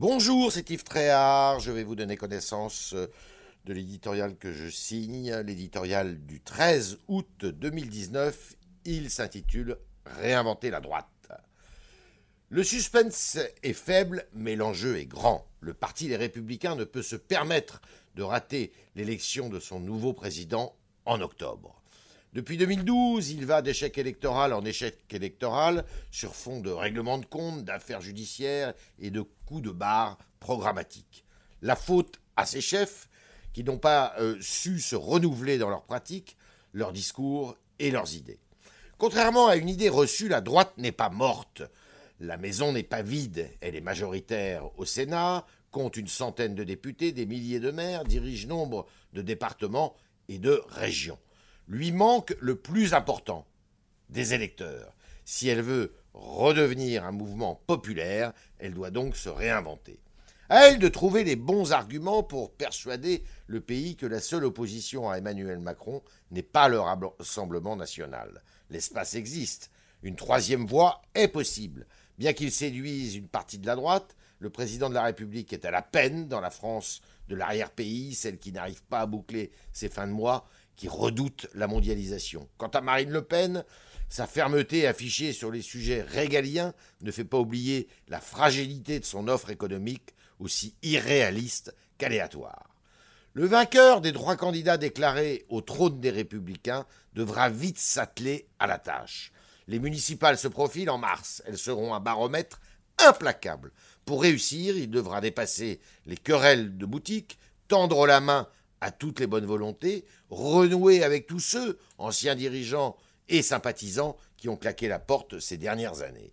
Bonjour, c'est Yves Tréhard. Je vais vous donner connaissance euh, de l'éditorial que je signe, l'éditorial du 13 août 2019. Il s'intitule Réinventer la droite. Le suspense est faible, mais l'enjeu est grand. Le Parti des Républicains ne peut se permettre de rater l'élection de son nouveau président en octobre. Depuis 2012, il va d'échec électoral en échec électoral sur fond de règlement de compte, d'affaires judiciaires et de coups de barre programmatiques. La faute à ses chefs qui n'ont pas euh, su se renouveler dans leurs pratiques, leurs discours et leurs idées. Contrairement à une idée reçue, la droite n'est pas morte. La maison n'est pas vide, elle est majoritaire au Sénat, compte une centaine de députés, des milliers de maires, dirige nombre de départements et de régions lui manque le plus important, des électeurs. Si elle veut redevenir un mouvement populaire, elle doit donc se réinventer. À elle de trouver les bons arguments pour persuader le pays que la seule opposition à Emmanuel Macron n'est pas le rassemblement national. L'espace existe. Une troisième voie est possible. Bien qu'il séduise une partie de la droite, le président de la République est à la peine dans la France de l'arrière-pays, celle qui n'arrive pas à boucler ses fins de mois, redoute la mondialisation. Quant à Marine Le Pen, sa fermeté affichée sur les sujets régaliens ne fait pas oublier la fragilité de son offre économique, aussi irréaliste qu'aléatoire. Le vainqueur des trois candidats déclarés au trône des républicains devra vite s'atteler à la tâche. Les municipales se profilent en mars. Elles seront un baromètre implacable. Pour réussir, il devra dépasser les querelles de boutique, tendre la main à toutes les bonnes volontés, renouer avec tous ceux, anciens dirigeants et sympathisants, qui ont claqué la porte ces dernières années.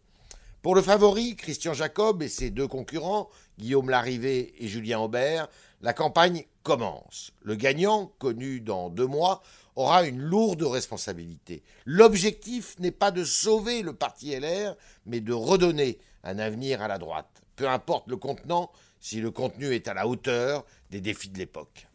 Pour le favori, Christian Jacob et ses deux concurrents, Guillaume Larrivé et Julien Aubert, la campagne commence. Le gagnant, connu dans deux mois, aura une lourde responsabilité. L'objectif n'est pas de sauver le parti LR, mais de redonner un avenir à la droite. Peu importe le contenant, si le contenu est à la hauteur des défis de l'époque.